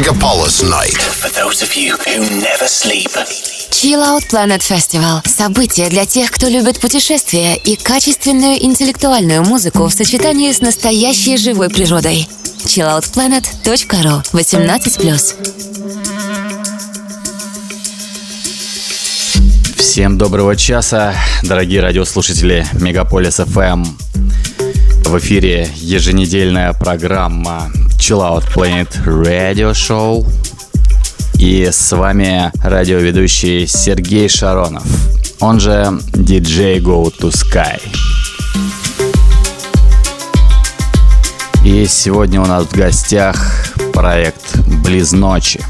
Megapolis Night. For those of you who never sleep. Chill Out Planet Festival – событие для тех, кто любит путешествия и качественную интеллектуальную музыку в сочетании с настоящей живой природой. chilloutplanet.ru 18+. Всем доброго часа, дорогие радиослушатели Мегаполис FM. В эфире еженедельная программа Chill Out Planet Radio Show. И с вами радиоведущий Сергей Шаронов, он же DJ Go to Sky. И сегодня у нас в гостях проект Близ ночи.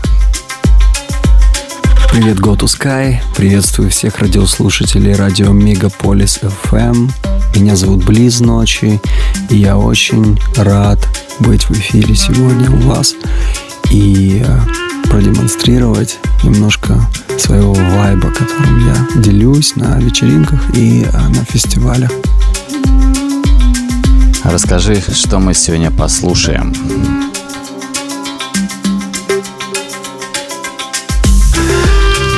Привет, Go to Sky. Приветствую всех радиослушателей радио Мегаполис FM. Меня зовут Близ Ночи, я очень рад быть в эфире сегодня у вас и э, продемонстрировать немножко своего вайба, которым я делюсь на вечеринках и э, на фестивалях. Расскажи, что мы сегодня послушаем.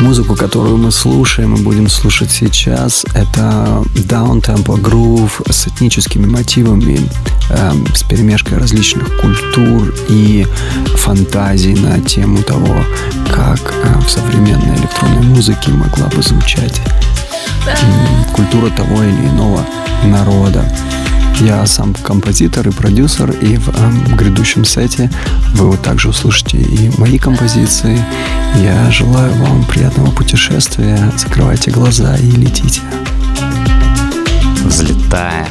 Музыку, которую мы слушаем и будем слушать сейчас, это даунтемпо грув с этническими мотивами, э, с перемешкой различных культур и фантазий на тему того, как э, в современной электронной музыке могла бы звучать э, культура того или иного народа. Я сам композитор и продюсер, и в э, грядущем сете вы вот также услышите и мои композиции. Я желаю вам приятного путешествия. Закрывайте глаза и летите. Взлетаем.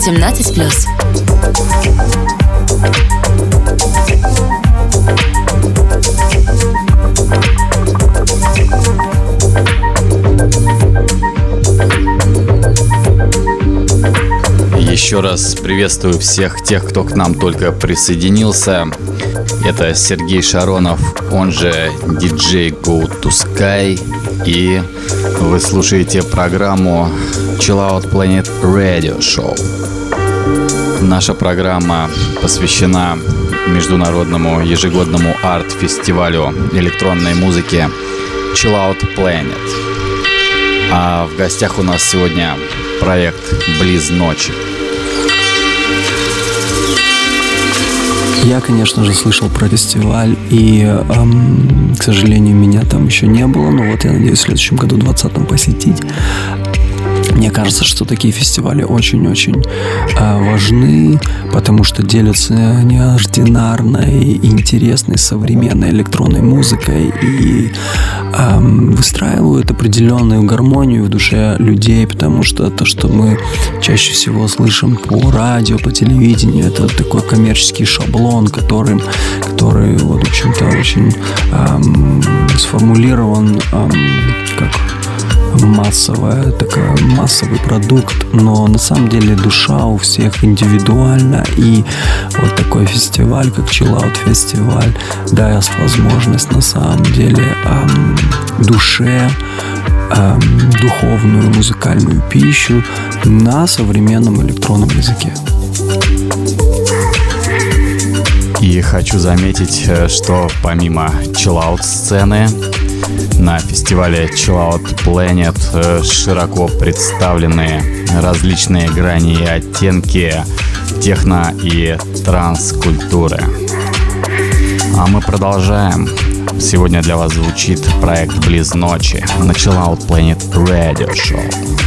18 плюс. Еще раз приветствую всех тех, кто к нам только присоединился. Это Сергей Шаронов, он же DJ Go to Sky. И вы слушаете программу Chill Out Planet Radio Show. Наша программа посвящена международному ежегодному арт-фестивалю электронной музыки Chill Out Planet. А в гостях у нас сегодня проект «Близ ночи». Я, конечно же, слышал про фестиваль, и, эм, к сожалению, меня там еще не было, но вот я надеюсь в следующем году, 20-м, посетить. Мне кажется, что такие фестивали очень-очень э, важны, потому что делятся неординарной, интересной, современной электронной музыкой и э, выстраивают определенную гармонию в душе людей, потому что то, что мы чаще всего слышим по радио, по телевидению, это такой коммерческий шаблон, которым, который, вот, в общем-то, очень э, сформулирован э, как массовая, такая массовый продукт, но на самом деле душа у всех индивидуальна, и вот такой фестиваль, как Chill Out фестиваль, даст возможность на самом деле эм, душе эм, духовную музыкальную пищу на современном электронном языке. И хочу заметить, что помимо чиллаут сцены на фестивале Chill Planet широко представлены различные грани и оттенки техно и транс-культуры. А мы продолжаем. Сегодня для вас звучит проект «Близ ночи» на Chill Planet Radio Show.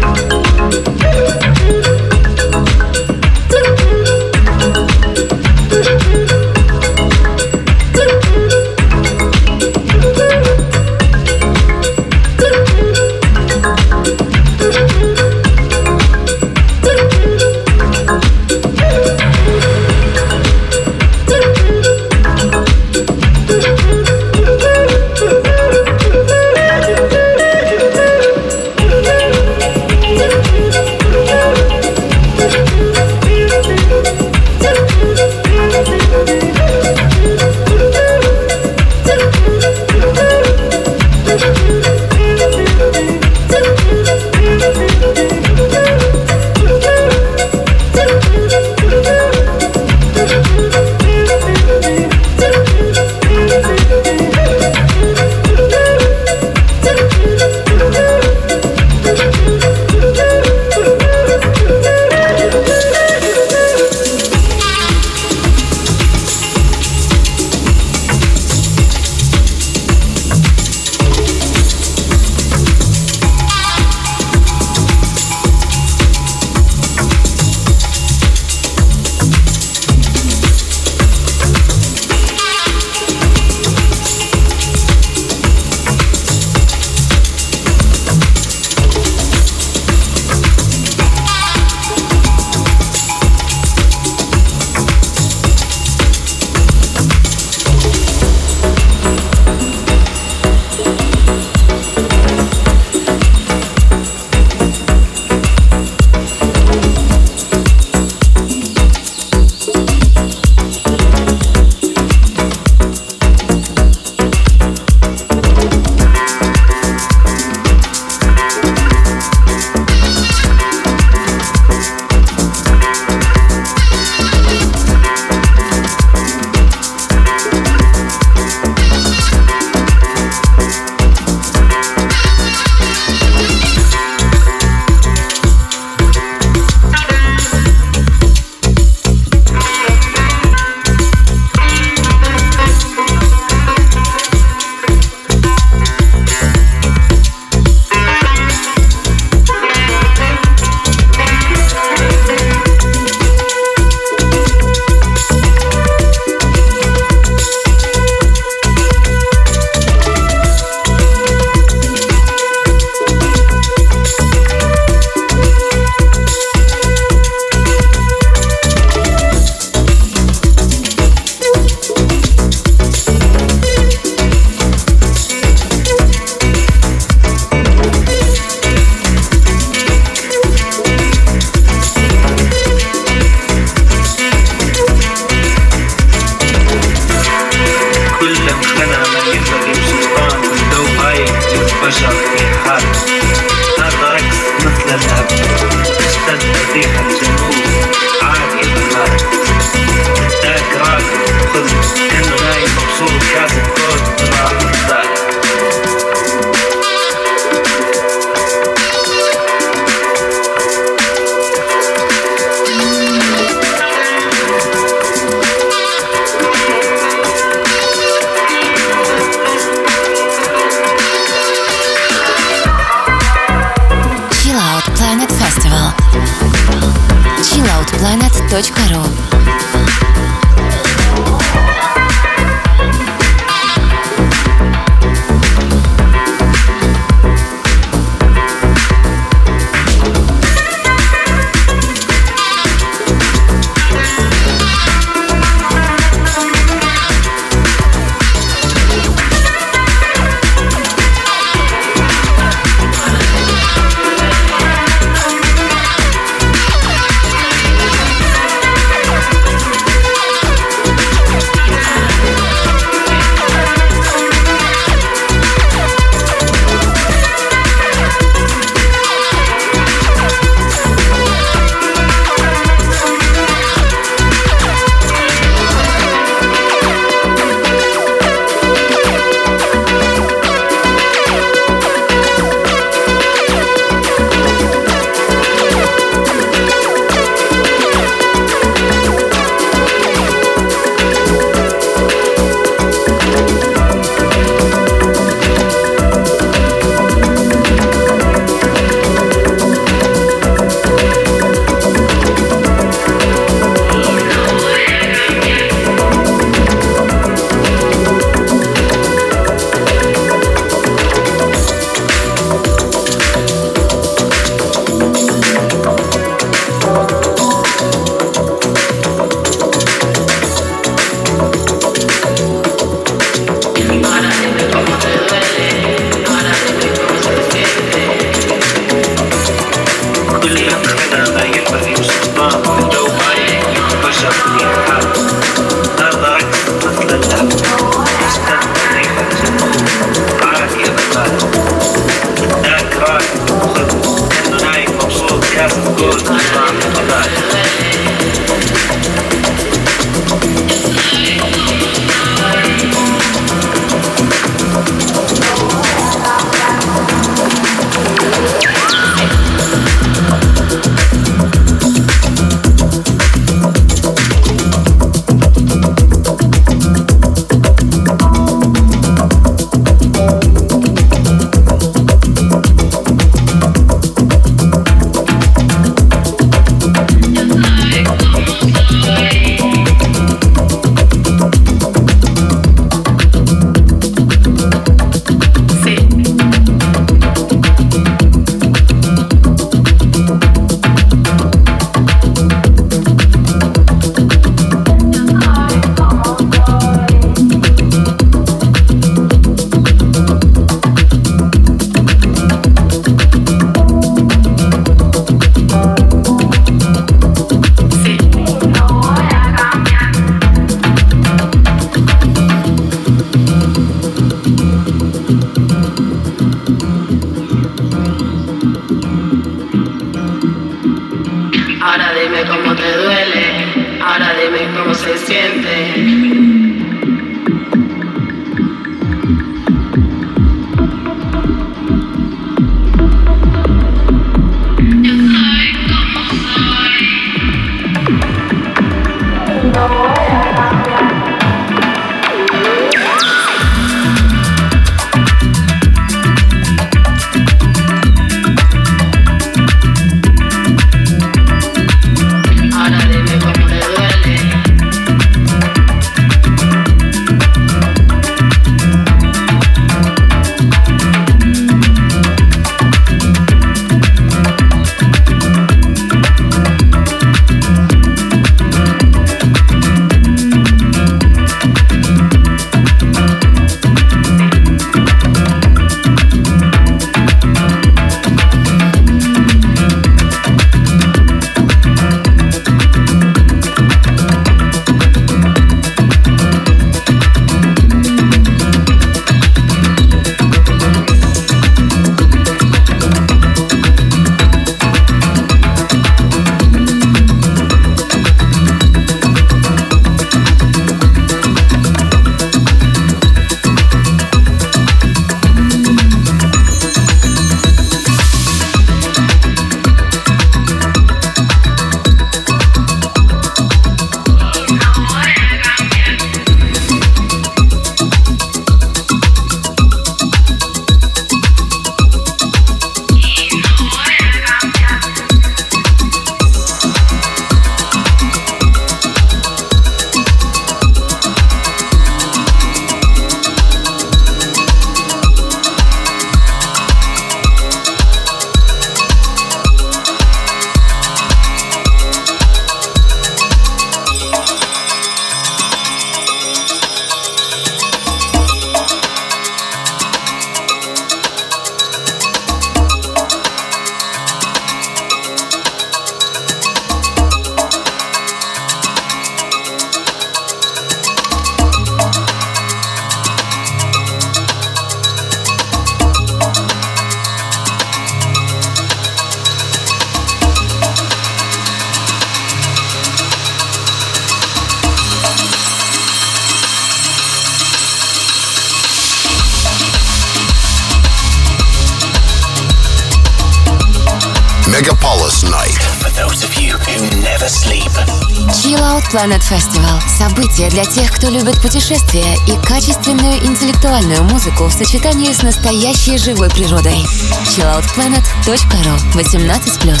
Путешествия и качественную интеллектуальную музыку в сочетании с настоящей живой природой. chilloutplanet.ru 18+.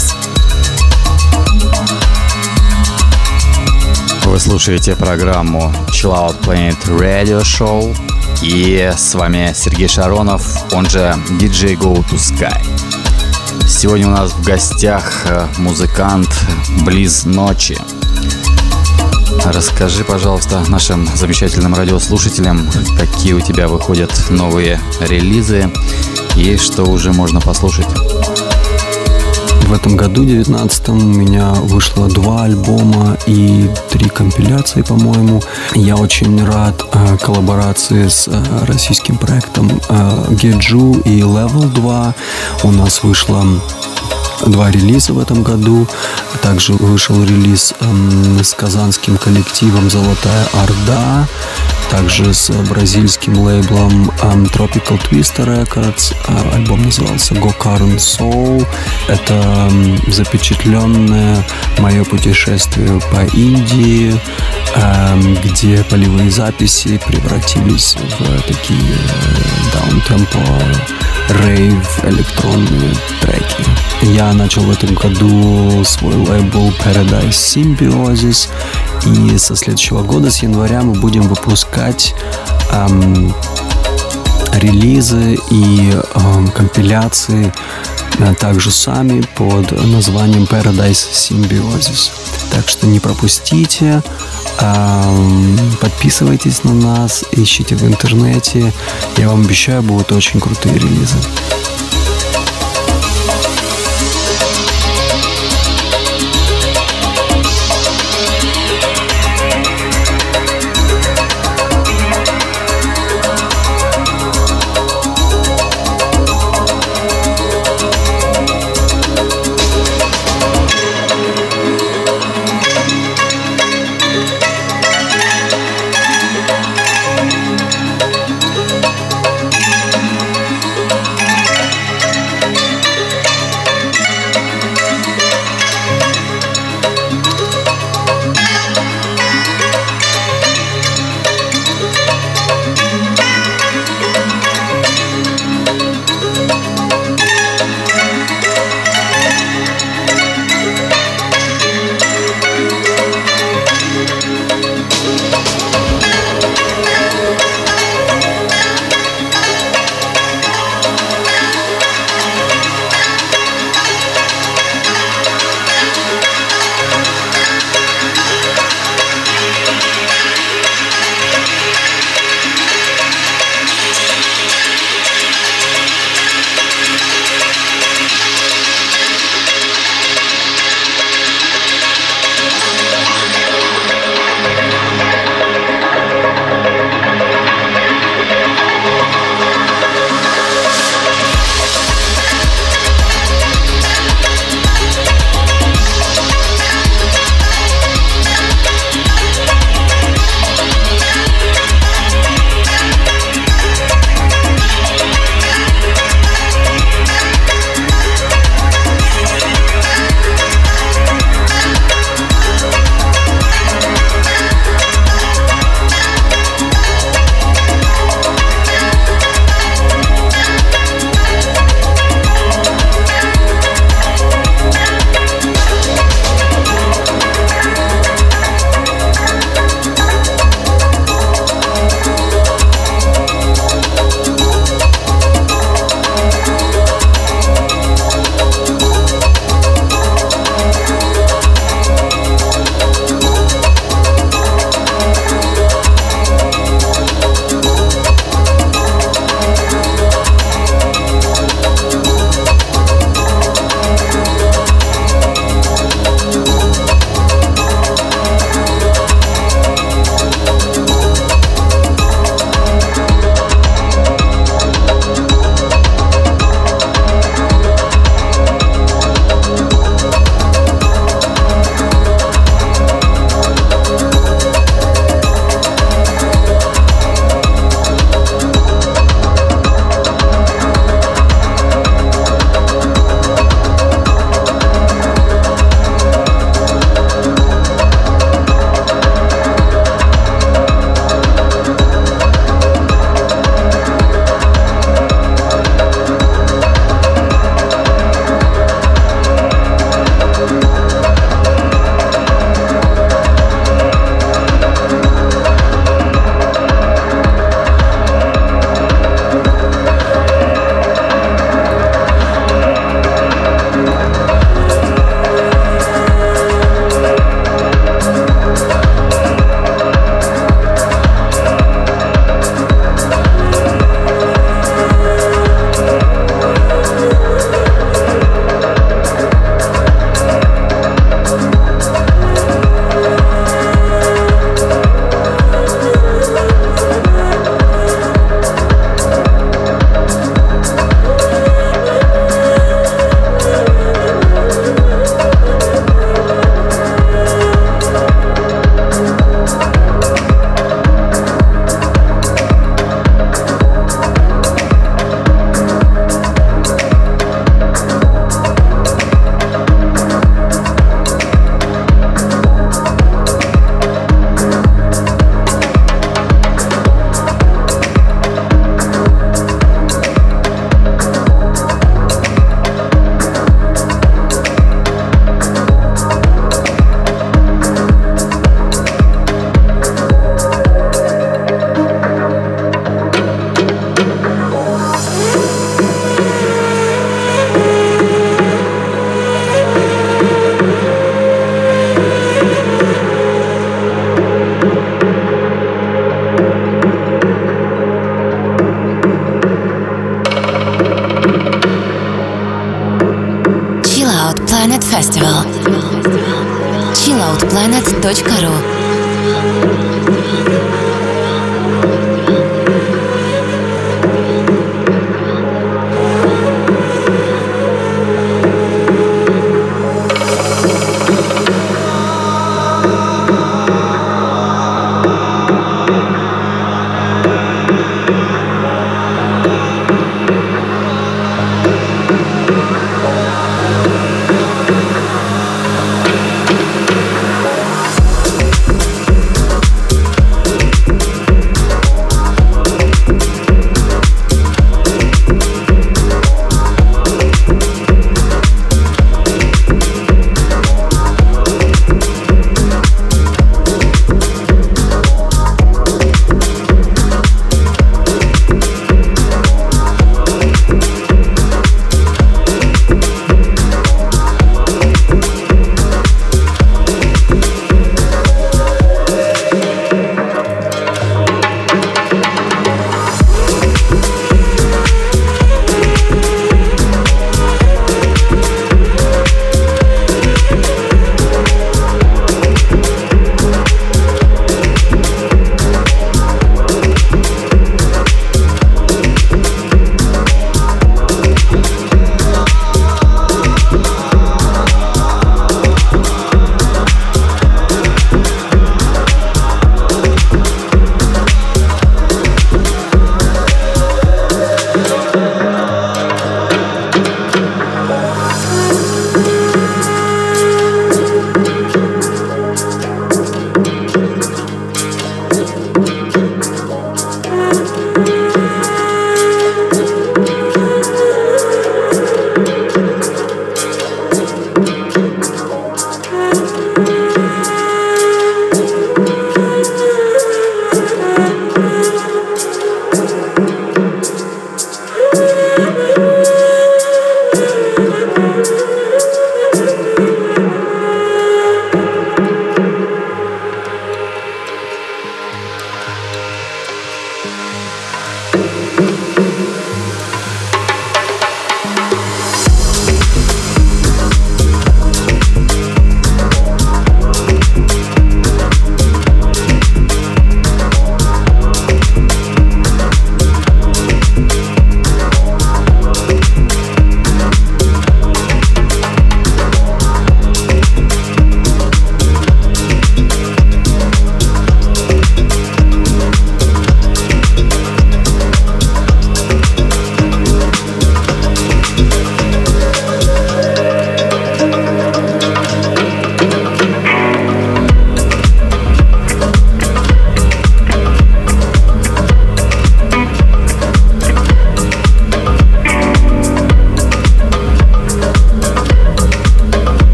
Вы слушаете программу Chill Out Planet Radio Show. И с вами Сергей Шаронов, он же DJ Go to Sky. Сегодня у нас в гостях э, музыкант Близ Ночи. Расскажи, пожалуйста, нашим замечательным радиослушателям, какие у тебя выходят новые релизы и что уже можно послушать. В этом году, 19 у меня вышло два альбома и три компиляции, по-моему. Я очень рад э, коллаборации с э, российским проектом э, Геджу и Level 2. У нас вышло два релиза в этом году. Также вышел релиз эм, с казанским коллективом «Золотая Орда» также с бразильским лейблом um, Tropical Twister Records. А, альбом назывался Go Current Soul. Это um, запечатленное мое путешествие по Индии, где полевые записи превратились в такие даунтемпо, рейв, электронные треки. Я начал в этом году свой лейбл Paradise Symbiosis, и со следующего года, с января, мы будем выпускать эм, релизы и эм, компиляции э, также сами под названием Paradise Symbiosis. Так что не пропустите, эм, подписывайтесь на нас, ищите в интернете. Я вам обещаю, будут очень крутые релизы.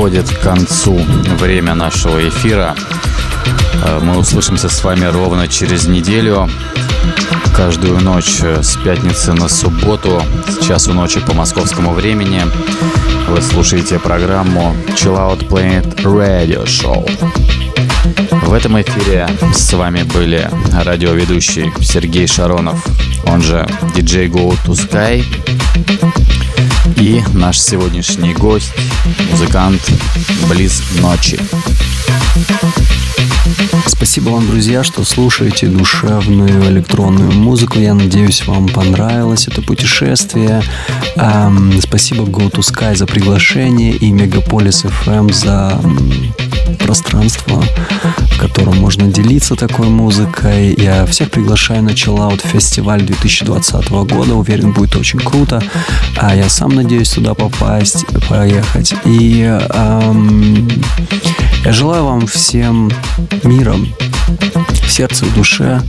Подходит к концу время нашего эфира. Э, мы услышимся с вами ровно через неделю. Каждую ночь э, с пятницы на субботу с часу ночи по московскому времени вы слушаете программу Chill Out Planet Radio Show. В этом эфире с вами были радиоведущий Сергей Шаронов, он же DJ Go to Sky и наш сегодняшний гость, музыкант Близ Ночи. Спасибо вам, друзья, что слушаете душевную электронную музыку. Я надеюсь, вам понравилось это путешествие. Эм, спасибо Go to Sky за приглашение и Мегаполис FM за пространство, в котором можно делиться такой музыкой. Я всех приглашаю на Chill Out фестиваль 2020 года. Уверен, будет очень круто. А я сам надеюсь туда попасть, поехать. И эм, я желаю вам всем мира в сердце, в душе.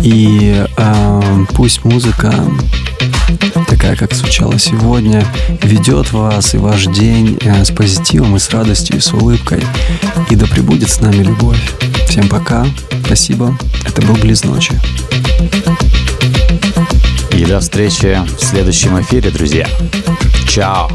И э, пусть музыка такая, как звучала сегодня, ведет вас и ваш день э, с позитивом и с радостью и с улыбкой. И да пребудет с нами любовь. Всем пока. Спасибо. Это был Близ ночи. И до встречи в следующем эфире, друзья. Чао.